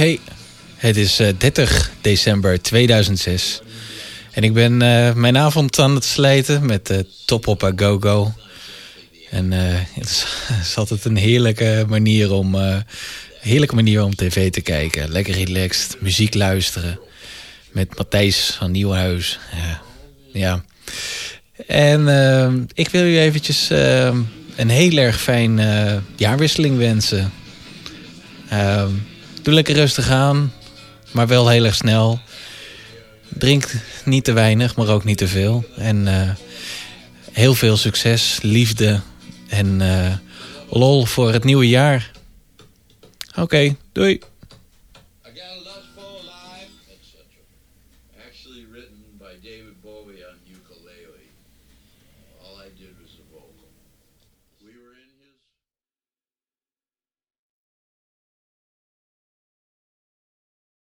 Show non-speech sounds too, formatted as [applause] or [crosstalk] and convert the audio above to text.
Hey, het is 30 eh, december 2006. En ik ben uh, mijn avond aan het slijten met uh, Top Go Go. En [laughs] het is, altijd een heerlijke manier om, heerlijke manier om tv te kijken. Lekker relaxed, muziek luisteren. Met Matthijs van Nieuwhuis. Ja. ja. En ik wil u eventjes een heel erg fijn jaarwisseling wensen. Doe lekker rustig aan, maar wel heel erg snel. Drink niet te weinig, maar ook niet te veel. En eh, heel veel succes, liefde en eh, lol voor het nieuwe jaar. Oké, okay, doei. Actually written by David Bowie on ukulele.